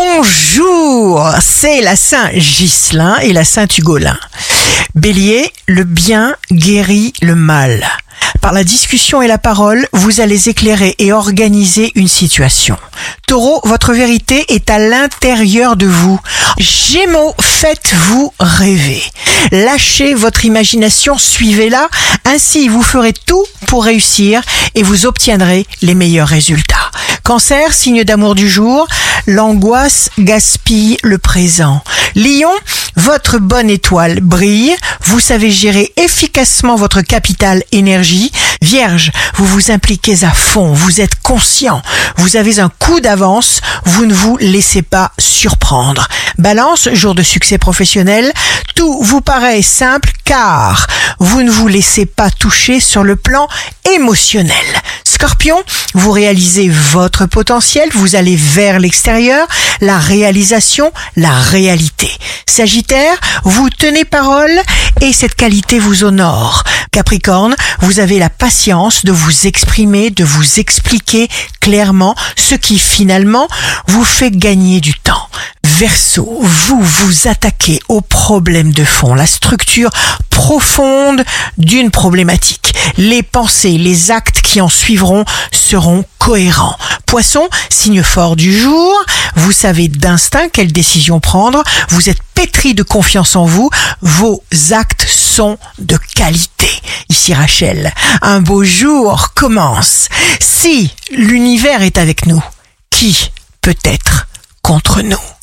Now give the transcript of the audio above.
Bonjour, c'est la Saint Ghislain et la Saint Hugolin. Bélier, le bien guérit le mal. Par la discussion et la parole, vous allez éclairer et organiser une situation. Taureau, votre vérité est à l'intérieur de vous. Gémeaux, faites-vous rêver. Lâchez votre imagination, suivez-la. Ainsi, vous ferez tout pour réussir et vous obtiendrez les meilleurs résultats. Cancer, signe d'amour du jour, l'angoisse gaspille le présent. Lion, votre bonne étoile brille, vous savez gérer efficacement votre capital énergie. Vierge, vous vous impliquez à fond, vous êtes conscient, vous avez un coup d'avance, vous ne vous laissez pas surprendre. Balance, jour de succès professionnel, tout vous paraît simple car vous ne vous laissez pas toucher sur le plan émotionnel. Scorpion, vous réalisez votre potentiel, vous allez vers l'extérieur, la réalisation, la réalité. Sagittaire, vous tenez parole et cette qualité vous honore. Capricorne, vous avez la patience de vous exprimer, de vous expliquer clairement ce qui finalement vous fait gagner du temps. Verseau, vous vous attaquez au problème de fond, la structure profonde d'une problématique. Les pensées, les actes qui en suivront seront cohérents. Poisson, signe fort du jour, vous savez d'instinct quelle décision prendre, vous êtes pétri de confiance en vous, vos actes sont de qualité. Ici Rachel, un beau jour commence. Si l'univers est avec nous, qui peut être contre nous?